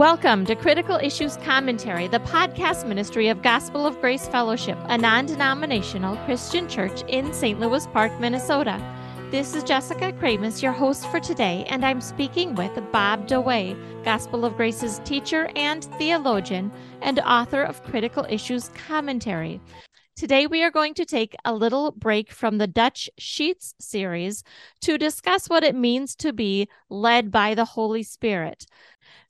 Welcome to Critical Issues Commentary, the podcast ministry of Gospel of Grace Fellowship, a non denominational Christian church in St. Louis Park, Minnesota. This is Jessica Kramus, your host for today, and I'm speaking with Bob DeWaay, Gospel of Grace's teacher and theologian, and author of Critical Issues Commentary. Today, we are going to take a little break from the Dutch Sheets series to discuss what it means to be led by the Holy Spirit.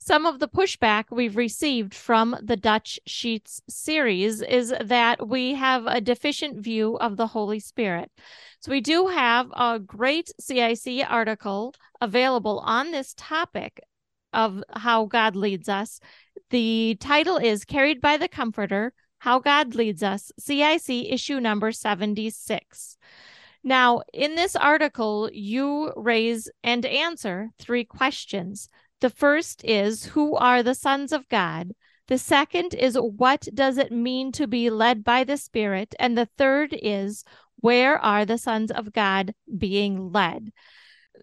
Some of the pushback we've received from the Dutch Sheets series is that we have a deficient view of the Holy Spirit. So, we do have a great CIC article available on this topic of how God leads us. The title is Carried by the Comforter How God Leads Us, CIC issue number 76. Now, in this article, you raise and answer three questions. The first is Who are the sons of God? The second is What does it mean to be led by the Spirit? And the third is Where are the sons of God being led?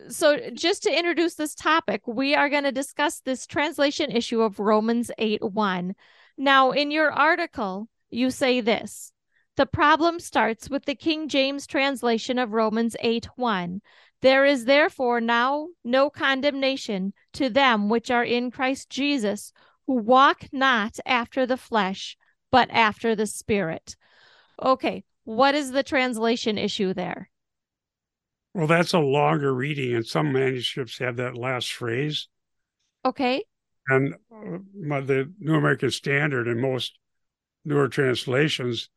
So, just to introduce this topic, we are going to discuss this translation issue of Romans 8 1. Now, in your article, you say this the problem starts with the King James translation of Romans 8 1. There is therefore now no condemnation to them which are in Christ Jesus, who walk not after the flesh, but after the Spirit. Okay, what is the translation issue there? Well, that's a longer reading, and some manuscripts have that last phrase. Okay. And uh, the New American Standard and most newer translations,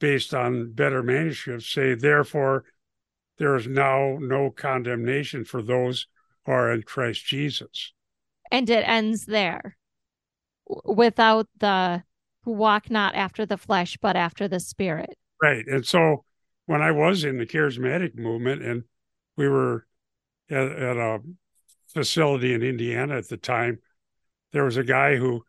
based on better manuscripts, say, therefore, there is now no condemnation for those who are in Christ Jesus. And it ends there without the who walk not after the flesh, but after the spirit. Right. And so when I was in the charismatic movement and we were at, at a facility in Indiana at the time, there was a guy who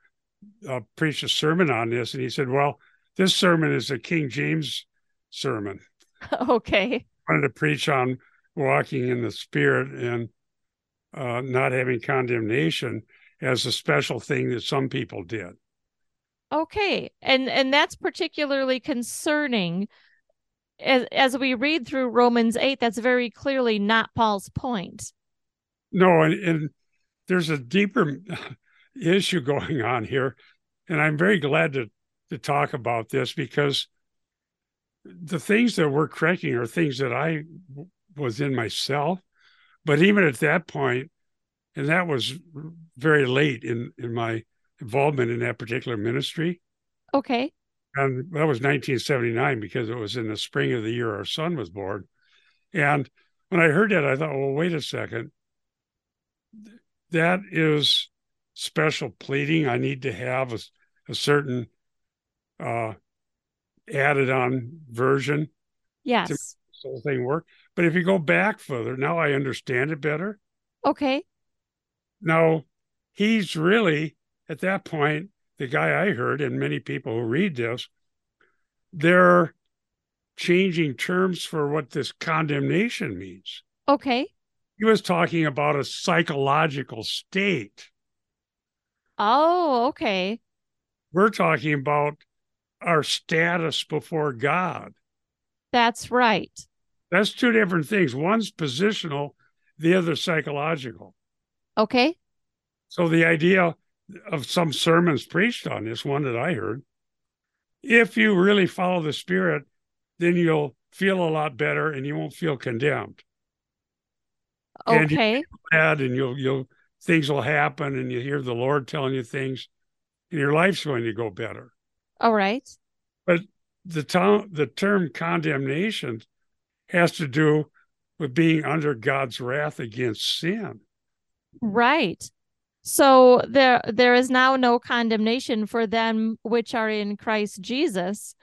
uh, preached a sermon on this, and he said, Well, this sermon is a King James sermon. okay wanted to preach on walking in the spirit and uh, not having condemnation as a special thing that some people did. Okay, and and that's particularly concerning as as we read through Romans eight. That's very clearly not Paul's point. No, and, and there's a deeper issue going on here, and I'm very glad to to talk about this because the things that we're correcting are things that I was in myself. But even at that point, and that was very late in, in my involvement in that particular ministry. Okay. And that was 1979 because it was in the spring of the year our son was born. And when I heard that, I thought, well, wait a second. That is special pleading. I need to have a, a certain uh, added on version. Yes. To make this whole thing work. But if you go back further, now I understand it better. Okay. Now, he's really, at that point, the guy I heard, and many people who read this, they're changing terms for what this condemnation means. Okay. He was talking about a psychological state. Oh, okay. We're talking about our status before God. That's right. That's two different things. One's positional, the other psychological. Okay. So the idea of some sermons preached on this, one that I heard, if you really follow the Spirit, then you'll feel a lot better and you won't feel condemned. Okay. And, and you'll you'll things will happen and you hear the Lord telling you things and your life's going to go better. All right. But the term the term condemnation has to do with being under God's wrath against sin. Right. So there there is now no condemnation for them which are in Christ Jesus.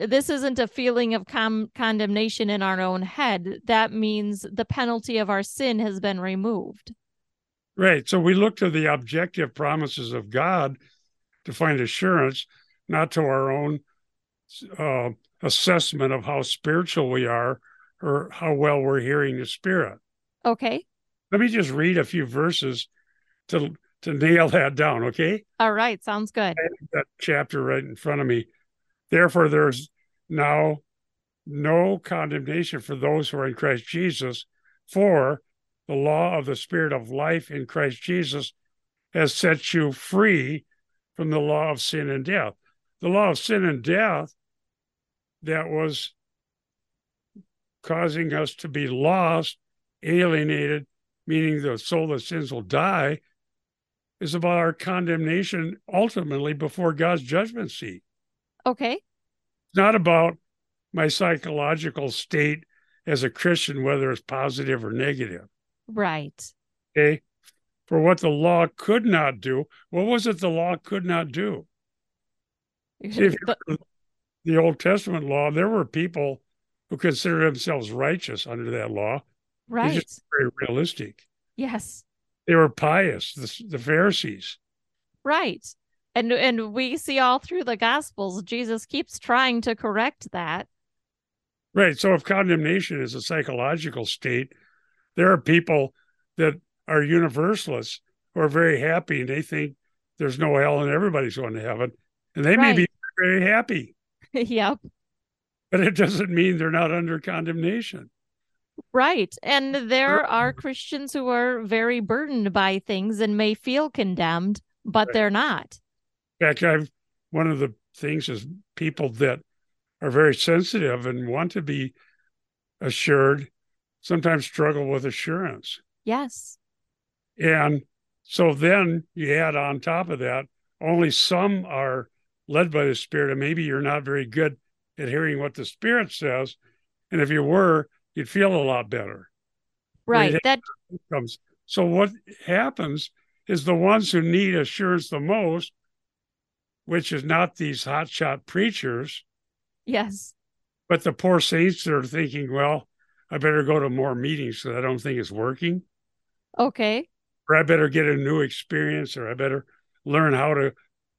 This isn't a feeling of com- condemnation in our own head. That means the penalty of our sin has been removed. Right. So we look to the objective promises of God to find assurance not to our own uh, assessment of how spiritual we are or how well we're hearing the Spirit. Okay. Let me just read a few verses to to nail that down. Okay. All right. Sounds good. that chapter right in front of me. Therefore, there's now no condemnation for those who are in Christ Jesus, for the law of the Spirit of life in Christ Jesus has set you free from the law of sin and death. The law of sin and death that was causing us to be lost, alienated, meaning the soul that sins will die, is about our condemnation ultimately before God's judgment seat. Okay. It's not about my psychological state as a Christian, whether it's positive or negative. Right. Okay. For what the law could not do, what was it the law could not do? If you, the Old Testament law, there were people who considered themselves righteous under that law. Right. just very realistic. Yes. They were pious, the, the Pharisees. Right. And and we see all through the gospels Jesus keeps trying to correct that. Right. So if condemnation is a psychological state, there are people that are universalists who are very happy and they think there's no hell and everybody's going to heaven. And they right. may be very happy. yep. But it doesn't mean they're not under condemnation. Right. And there are Christians who are very burdened by things and may feel condemned, but right. they're not. In fact, I've one of the things is people that are very sensitive and want to be assured sometimes struggle with assurance. Yes. And so then you add on top of that, only some are led by the Spirit, and maybe you're not very good at hearing what the Spirit says. And if you were, you'd feel a lot better. Right. That comes. So what happens is the ones who need assurance the most, which is not these hotshot preachers. Yes. But the poor saints that are thinking, well, I better go to more meetings because I don't think it's working. Okay. Or I better get a new experience, or I better learn how to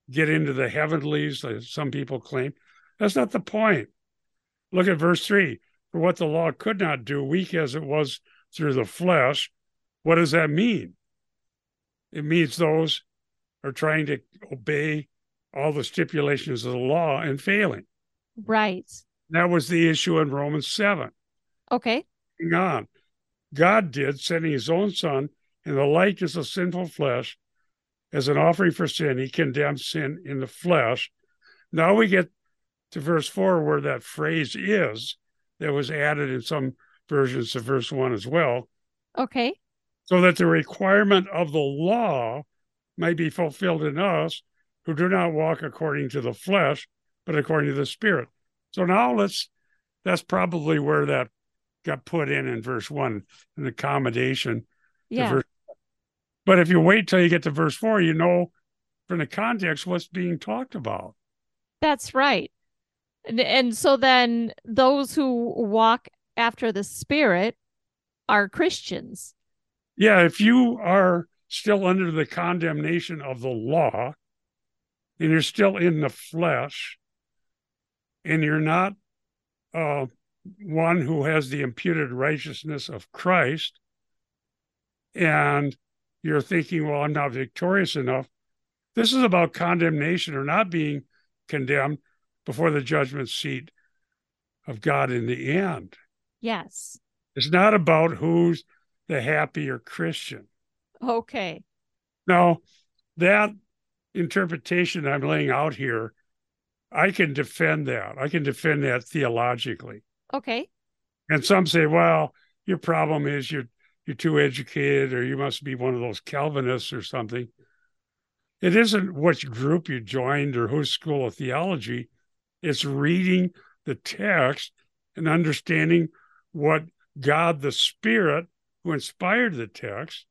get into the heavenlies, as some people claim. That's not the point. Look at verse 3 For what the law could not do, weak as it was through the flesh, what does that mean? It means those are trying to obey all the stipulations of the law and failing. Right. That was the issue in Romans 7. Okay. Hang on. God did, sending his own son in the likeness of sinful flesh as an offering for sin. He condemned sin in the flesh. Now we get to verse 4, where that phrase is that was added in some versions of verse 1 as well. Okay. So that the requirement of the law might be fulfilled in us who do not walk according to the flesh, but according to the Spirit. So now let's, that's probably where that got put in in verse 1, an accommodation. Yeah. Verse, but if you wait till you get to verse 4, you know from the context what's being talked about. That's right. And, and so then those who walk after the Spirit are Christians. Yeah, if you are still under the condemnation of the law and you're still in the flesh and you're not uh, one who has the imputed righteousness of Christ and you're thinking, well, I'm not victorious enough. This is about condemnation or not being condemned before the judgment seat of God in the end. Yes. It's not about who's the happier Christian. Okay. Now, that interpretation I'm laying out here, I can defend that. I can defend that theologically. Okay. And some say, well, your problem is you're you're too educated or you must be one of those Calvinists or something. It isn't which group you joined or whose school of theology. It's reading the text and understanding what God the Spirit, who inspired the text,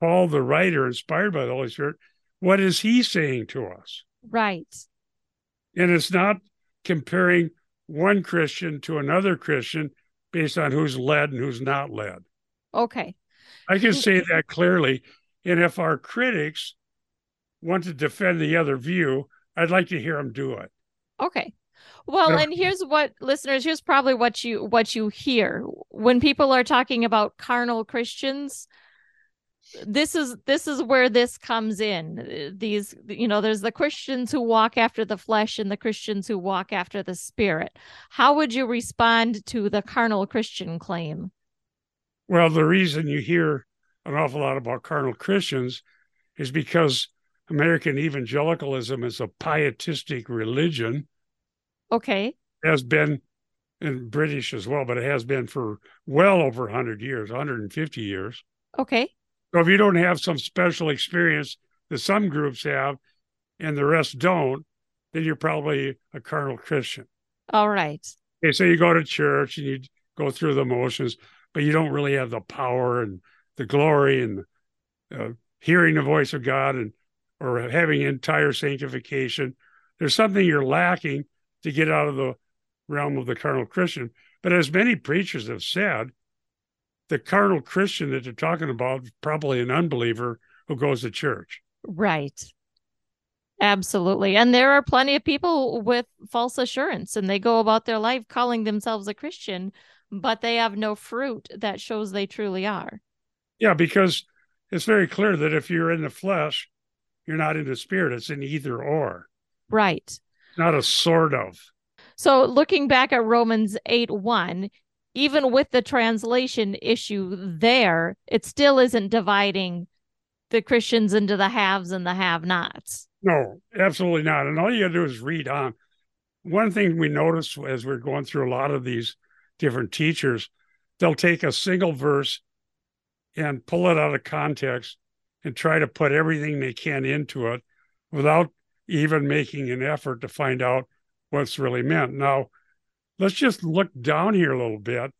Paul the writer, inspired by the Holy Spirit, what is he saying to us? Right. And it's not comparing one Christian to another Christian based on who's led and who's not led. Okay. I can say that clearly. And if our critics want to defend the other view, I'd like to hear them do it. Okay. Well, and here's what listeners, here's probably what you what you hear when people are talking about carnal Christians. this is this is where this comes in these you know there's the christians who walk after the flesh and the christians who walk after the spirit how would you respond to the carnal christian claim well the reason you hear an awful lot about carnal christians is because american evangelicalism is a pietistic religion. Okay. Has been in british as well but it has been for well over 100 years 150 years. Okay. So if you don't have some special experience that some groups have and the rest don't, then you're probably a carnal Christian. All right. Okay, so you go to church and you go through the motions, but you don't really have the power and the glory and uh, hearing the voice of God and or having entire sanctification. There's something you're lacking to get out of the realm of the carnal Christian. But as many preachers have said, the carnal Christian that they're talking about, is probably an unbeliever who goes to church. Right. Absolutely. And there are plenty of people with false assurance and they go about their life calling themselves a Christian, but they have no fruit that shows they truly are. Yeah, because it's very clear that if you're in the flesh, you're not in the spirit. It's an either or. Right. Not a sort of. So looking back at Romans 8 1, even with the translation issue there, it still isn't dividing the Christians into the haves and the have nots. No, absolutely not. And all you got to do is read on. One thing we notice as we're going through a lot of these different teachers, they'll take a single verse and pull it out of context and try to put everything they can into it without even making an effort to find out what's really meant. Now, let's just look down here a little bit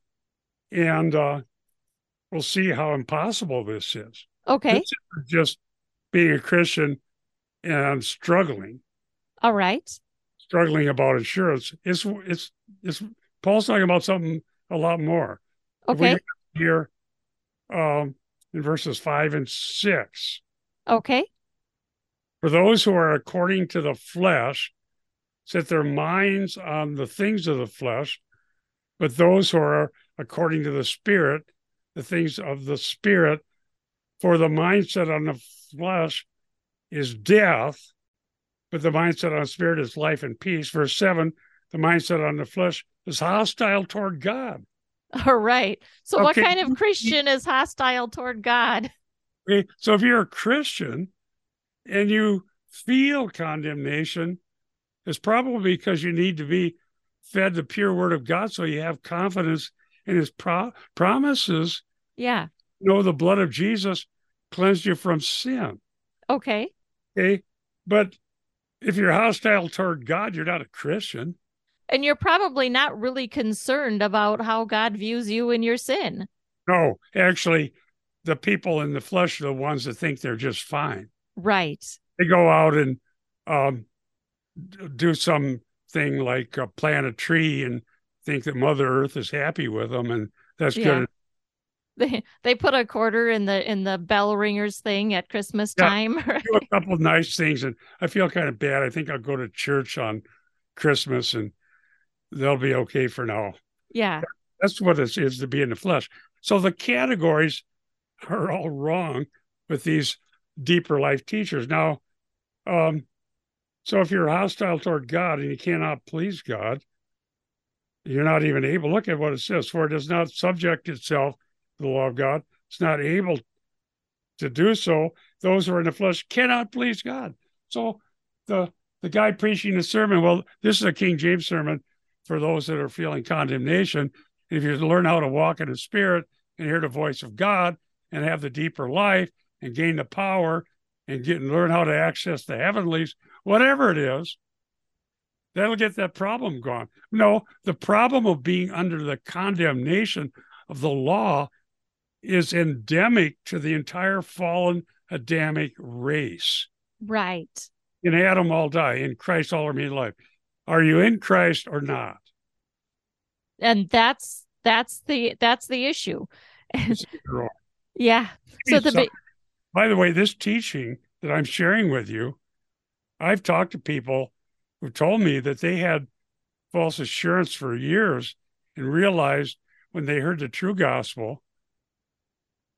and uh, we'll see how impossible this is. Okay. This is just being a Christian and struggling. All right. Struggling about insurance. It's it's it's Paul's talking about something a lot more. Okay. Here um in verses five and six. Okay. For those who are according to the flesh set their minds on the things of the flesh, but those who are according to the Spirit, the things of the Spirit, for the mindset on the flesh is death, but the mindset on the Spirit is life and peace. Verse 7 the mindset on the flesh is hostile toward God. All right. So, okay. what kind of Christian is hostile toward God? So, if you're a Christian and you feel condemnation, it's probably because you need to be fed the pure word of God so you have confidence in his pro- promises. Yeah. You know, the blood of Jesus cleansed you from sin. Okay. Okay. But if you're hostile toward God, you're not a Christian. And you're probably not really concerned about how God views you in your sin. No, actually, the people in the flesh are the ones that think they're just fine. Right. They go out and um, do something like uh, plant a tree and think that Mother Earth is happy with them, and that's yeah. good. They they put a quarter in the in the bell ringers thing at Christmas yeah, time. Right? Do a couple nice things, and I feel kind of bad. I think I'll go to church on Christmas, and they'll be okay for now. Yeah, that's what it is to be in the flesh. So the categories are all wrong with these deeper life teachers. Now, um, so if you're hostile toward God and you cannot please God, you're not even able. Look at what it says: for it does not subject itself to the law of God. It's not able to do so. Those who are in the flesh cannot please God. So the the guy preaching the sermon, well, this is a King James sermon for those that are feeling condemnation. If you learn how to walk in the Spirit and hear the voice of God and have the deeper life and gain the power and get and learn how to access the heavenlies, whatever it is, that'll get that problem gone. No, the problem of being under the condemnation of the law is endemic to the entire fallen Adamic race. Right. In Adam, all die. In Christ, all are made alive. Are you in Christ or not? And that's that's the that's the issue. yeah. So the by the way, this teaching that I'm sharing with you I've talked to people who told me that they had false assurance for years and realized when they heard the true gospel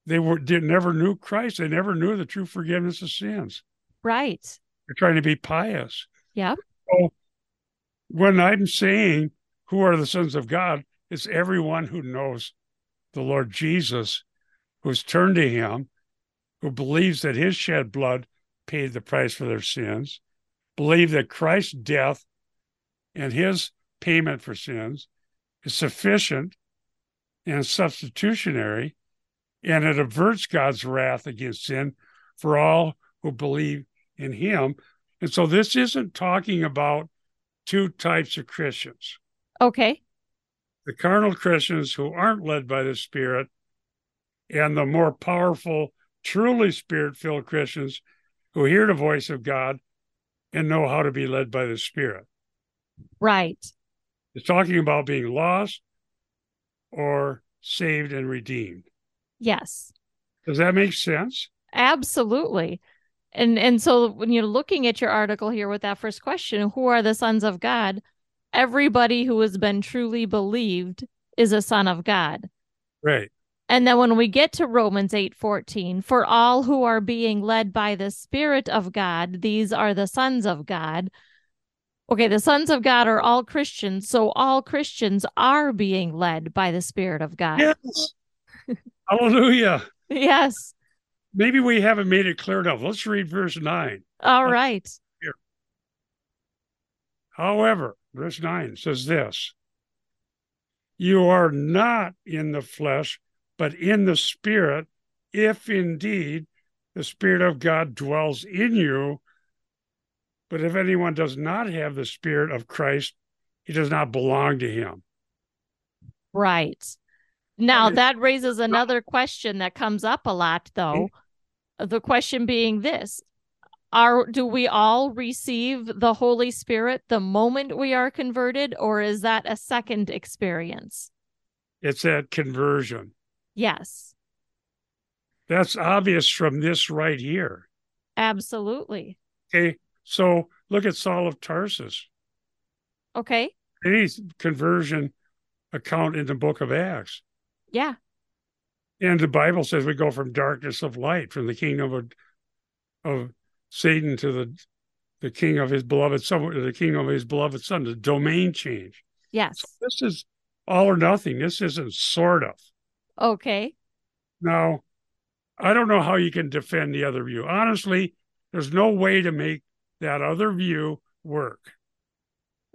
they were did never knew Christ. They never knew the true forgiveness of sins. Right. They're trying to be pious. Yeah. So when I'm saying who are the sons of God, it's everyone who knows the Lord Jesus, who's turned to him, who believes that his shed blood paid the price for their sins, believe that Christ's death and his payment for sins is sufficient and substitutionary, and it averts God's wrath against sin for all who believe in him. And so this isn't talking about two types of Christians. Okay. The carnal Christians who aren't led by the Spirit, and the more powerful, truly spirit filled Christians who hear the voice of God and know how to be led by the Spirit. Right. It's talking about being lost or saved and redeemed. Yes. Does that make sense? Absolutely. And and so when you're looking at your article here with that first question, who are the sons of God? Everybody who has been truly believed is a son of God. Right. And then when we get to Romans 8:14, for all who are being led by the spirit of God, these are the sons of God. Okay, the sons of God are all Christians, so all Christians are being led by the spirit of God. Yes. Hallelujah. Yes. Maybe we haven't made it clear enough. Let's read verse 9. All right. However, verse 9 says this You are not in the flesh, but in the spirit, if indeed the spirit of God dwells in you. But if anyone does not have the spirit of Christ, he does not belong to him. Right. Now that raises another question that comes up a lot though. Mm-hmm. The question being this, are do we all receive the Holy Spirit the moment we are converted or is that a second experience? It's that conversion. Yes. That's obvious from this right here. Absolutely. Okay. So look at Saul of Tarsus. Okay. Any conversion account in the book of Acts. Yeah. And the Bible says we go from darkness of light, from the kingdom of, of Satan to the the king of his beloved son, the kingdom of his beloved son, the domain change. Yes. So this is all or nothing. This isn't sort of. Okay. Now, I don't know how you can defend the other view. Honestly, there's no way to make that other view work.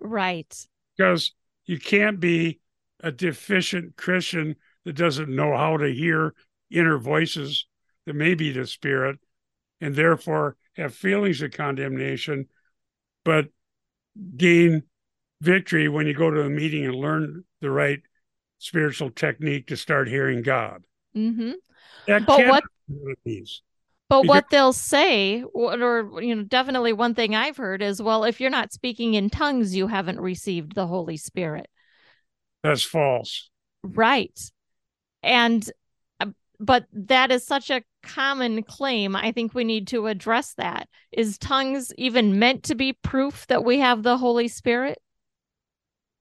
Right. Because you can't be a deficient Christian that doesn't know how to hear inner voices that may be the spirit and therefore have feelings of condemnation, but gain victory when you go to a meeting and learn the right spiritual technique to start hearing God. Mm-hmm. That But what- be what it means. But Because- what they'll say, or, you know, definitely one thing I've heard is, well, if you're not speaking in tongues, you haven't received the Holy Spirit. That's false. Right. And, uh, but that is such a common claim. I think we need to address that. Is tongues even meant to be proof that we have the Holy Spirit?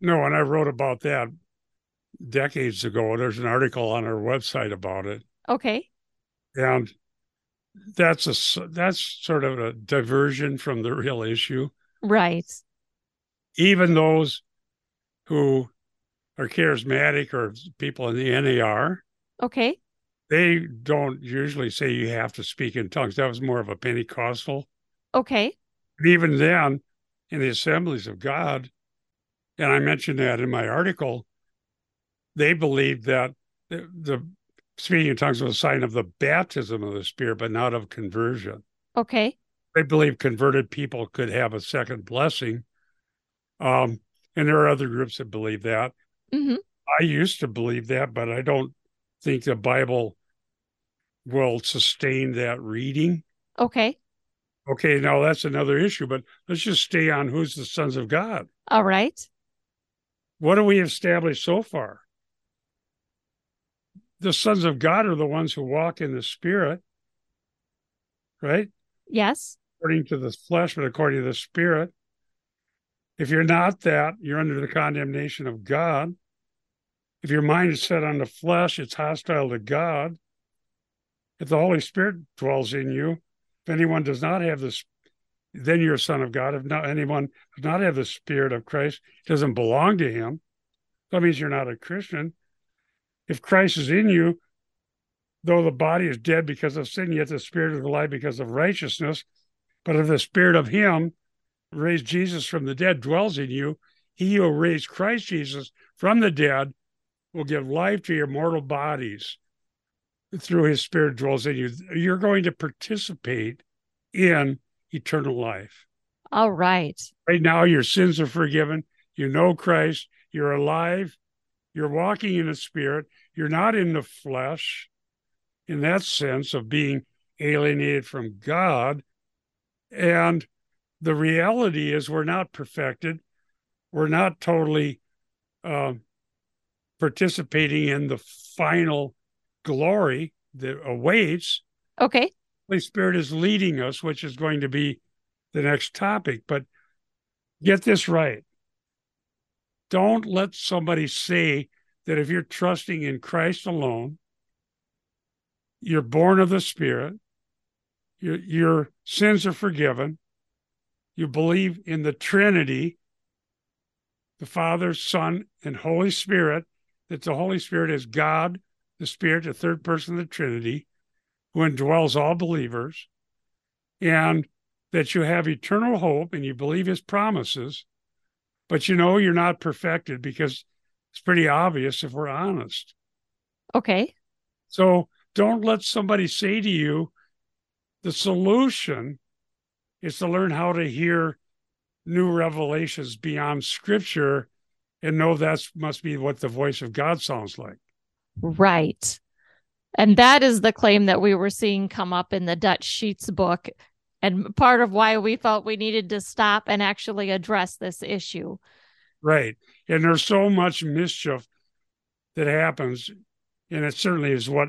No, and I wrote about that decades ago. There's an article on our website about it. Okay. And that's a that's sort of a diversion from the real issue. Right. Even those who are charismatic or people in the NAR, Okay. they don't usually say you have to speak in tongues. That was more of a Pentecostal. Okay. And even then, in the assemblies of God, and I mentioned that in my article, they believed that the, the speaking in tongues was a sign of the baptism of the Spirit, but not of conversion. Okay. They believe converted people could have a second blessing. Um, and there are other groups that believe that. Hmm I used to believe that, but I don't think the Bible will sustain that reading. Okay. Okay, now that's another issue, but let's just stay on who's the sons of God. All right. What do we establish so far? The sons of God are the ones who walk in the spirit, right? Yes. According to the flesh, but according to the spirit. If you're not that, you're under the condemnation of God. If your mind is set on the flesh, it's hostile to God. If the Holy Spirit dwells in you, if anyone does not have this, then you're a son of God. If not anyone does not have the Spirit of Christ, doesn't belong to him. That means you're not a Christian. If Christ is in you, though the body is dead because of sin, yet the spirit is alive because of righteousness. But if the spirit of him raised Jesus from the dead dwells in you, he who raised Christ Jesus from the dead will give life to your mortal bodies through his spirit dwells in you. You're going to participate in eternal life. All right. Right now, your sins are forgiven. You know Christ. You're alive. You're walking in the spirit. You're not in the flesh in that sense of being alienated from God. And the reality is, we're not perfected. We're not totally uh, participating in the final glory that awaits. Uh, okay. Holy Spirit is leading us, which is going to be the next topic. But get this right. Don't let somebody say that if you're trusting in Christ alone, you're born of the Spirit, your, your sins are forgiven, you believe in the Trinity, the Father, Son, and Holy Spirit, that the Holy Spirit is God, the Spirit, the third person of the Trinity, who indwells all believers, and that you have eternal hope and you believe his promises, but you know you're not perfected because it's pretty obvious if we're honest. Okay. So don't let somebody say to you, the solution is to learn how to hear new revelations beyond scripture and know that must be what the voice of God sounds like. Right. And that is the claim that we were seeing come up in the Dutch Sheets book. And part of why we felt we needed to stop and actually address this issue. Right. And there's so much mischief that happens. And it certainly is what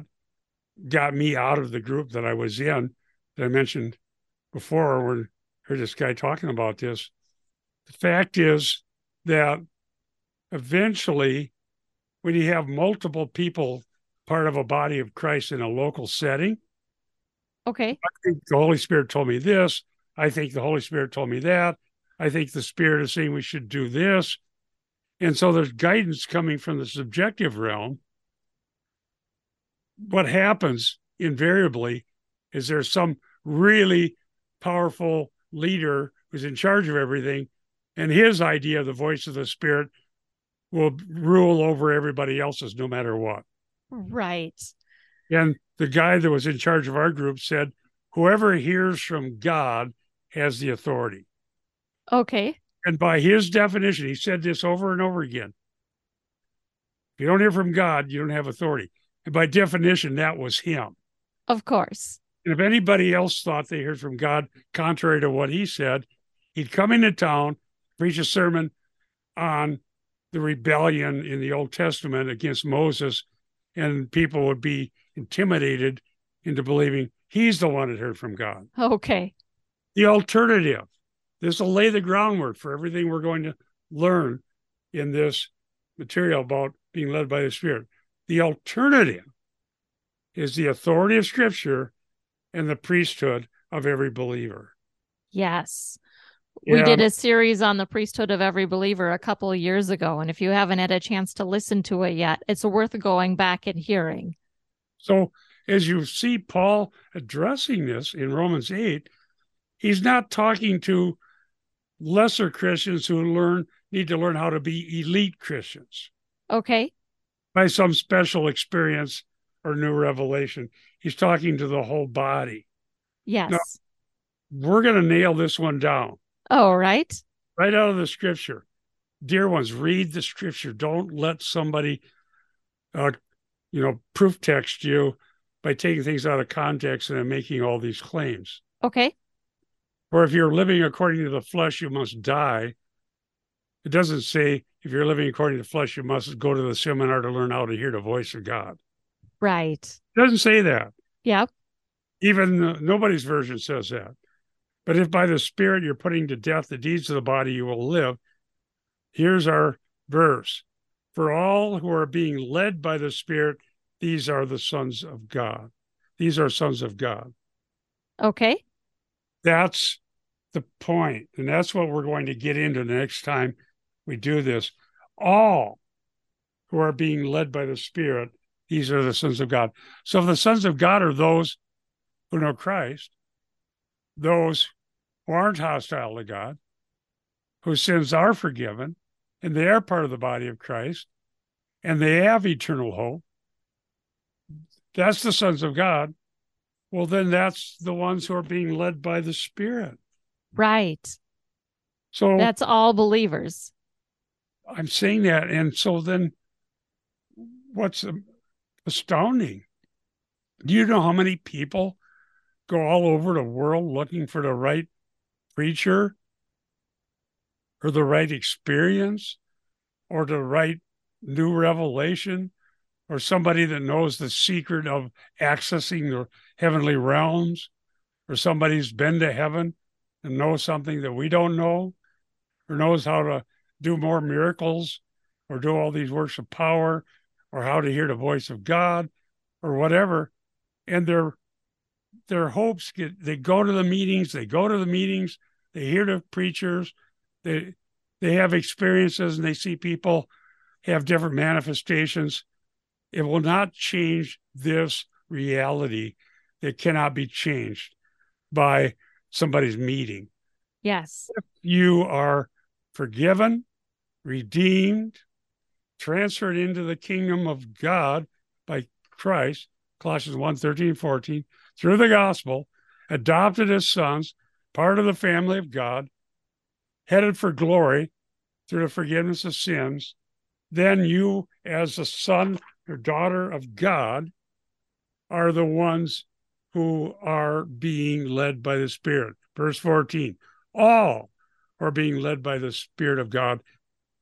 got me out of the group that I was in that I mentioned before when I heard this guy talking about this. The fact is that eventually, when you have multiple people part of a body of Christ in a local setting, okay, I think the Holy Spirit told me this. I think the Holy Spirit told me that. I think the Spirit is saying we should do this. And so there's guidance coming from the subjective realm what happens invariably is there's some really powerful leader who's in charge of everything, and his idea of the voice of the spirit will rule over everybody else's no matter what. Right. And the guy that was in charge of our group said, whoever hears from God has the authority. Okay. And by his definition, he said this over and over again. If you don't hear from God, you don't have authority. And by definition, that was him. Of course. And if anybody else thought they heard from God contrary to what he said, he'd come into town, preach a sermon on the rebellion in the Old Testament against Moses, and people would be intimidated into believing he's the one that heard from God. Okay. The alternative this will lay the groundwork for everything we're going to learn in this material about being led by the Spirit. The alternative is the authority of Scripture and the priesthood of every believer. Yes. We did a series on the priesthood of every believer a couple of years ago. And if you haven't had a chance to listen to it yet, it's worth going back and hearing. So, as you see Paul addressing this in Romans 8, he's not talking to lesser Christians who learn need to learn how to be elite Christians. Okay by some special experience or new revelation. He's talking to the whole body. Yes. Now, we're going to nail this one down. Oh, right. Right out of the scripture. Dear ones, read the scripture. Don't let somebody, uh, you know, proof text you by taking things out of context and making all these claims. Okay. Or if you're living according to the flesh, you must die. It doesn't say if you're living according to flesh, you must go to the seminar to learn how to hear the voice of God. Right. It doesn't say that. Yep. Even uh, nobody's version says that. But if by the Spirit you're putting to death the deeds of the body, you will live. Here's our verse For all who are being led by the Spirit, these are the sons of God. these are sons of God. Okay. That's the point. And that's what we're going to get into the next time we do this. All who are being led by the Spirit, these are the sons of God. So the sons of God are those who know Christ, those who aren't hostile to God, whose sins are forgiven, and they are part of the body of Christ, and they have eternal hope. That's the sons of God. Well, then that's the ones who are being led by the Spirit. Right. So that's all believers. I'm saying that. And so then what's um, astounding? Do you know how many people go all over the world looking for the right preacher or the right experience or the right new revelation or somebody that knows the secret of accessing the heavenly realms or somebody who's been to heaven and knows something that we don't know or knows how to do more miracles or do all these works of power or how to hear the voice of God or whatever. And their their hopes get they go to the meetings they go to the meetings they hear the preachers they they have experiences and they see people have different manifestations. It will not change this reality. That cannot be changed by somebody's meeting. Yes. If you are forgiven redeemed transferred into the kingdom of god by christ colossians 1 13 14 through the gospel adopted as sons part of the family of god headed for glory through the forgiveness of sins, then you, as a son or daughter of God, are the ones who are being led by the Spirit. Verse 14 all are being led by the Spirit of God.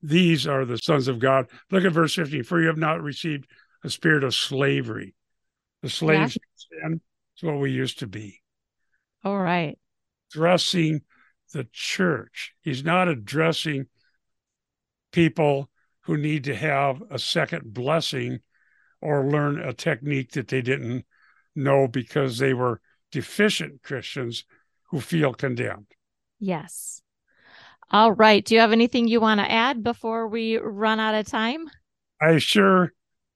These are the sons of God. Look at verse 15 for you have not received a spirit of slavery. The slaves yeah. sin what we used to be. All right. Addressing the church. He's not addressing people who need to have a second blessing or learn a technique that they didn't know because they were deficient Christians who feel condemned. Yes. All right. Do you have anything you want to add before we run out of time? I sure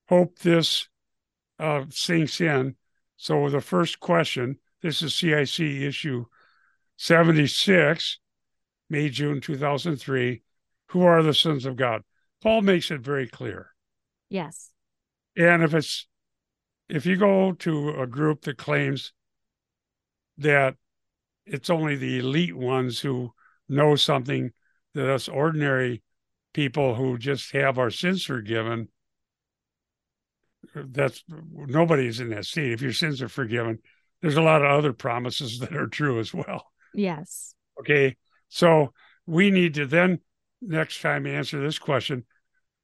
hope this uh, sinks in. So, the first question this is CIC issue 76, May, June 2003 who are the sons of God. Paul makes it very clear. Yes. And if it's if you go to a group that claims that it's only the elite ones who know something that us ordinary people who just have our sins forgiven that's nobody's in that state if your sins are forgiven there's a lot of other promises that are true as well. Yes. Okay so we need to then next time answer this question.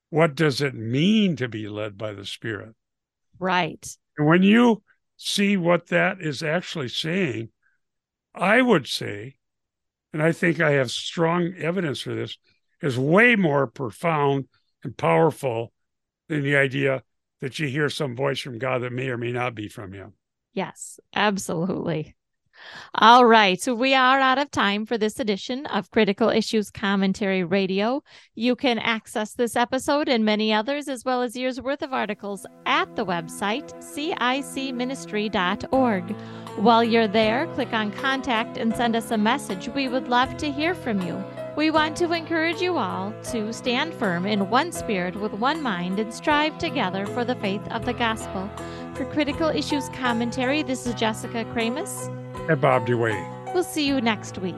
What does it mean to be led by the spirit? Right. And when you see what that is actually saying i would say and i think i have strong evidence for this is way more profound and powerful than the idea that you hear some voice from god that may or may not be from him yes absolutely all right, so we are out of time for this edition of Critical Issues Commentary Radio. You can access this episode and many others, as well as years worth of articles, at the website cicministry.org. While you're there, click on Contact and send us a message. We would love to hear from you. We want to encourage you all to stand firm in one spirit with one mind and strive together for the faith of the gospel. For Critical Issues Commentary, this is Jessica Kramasz and Bob DeWaay. We'll see you next week.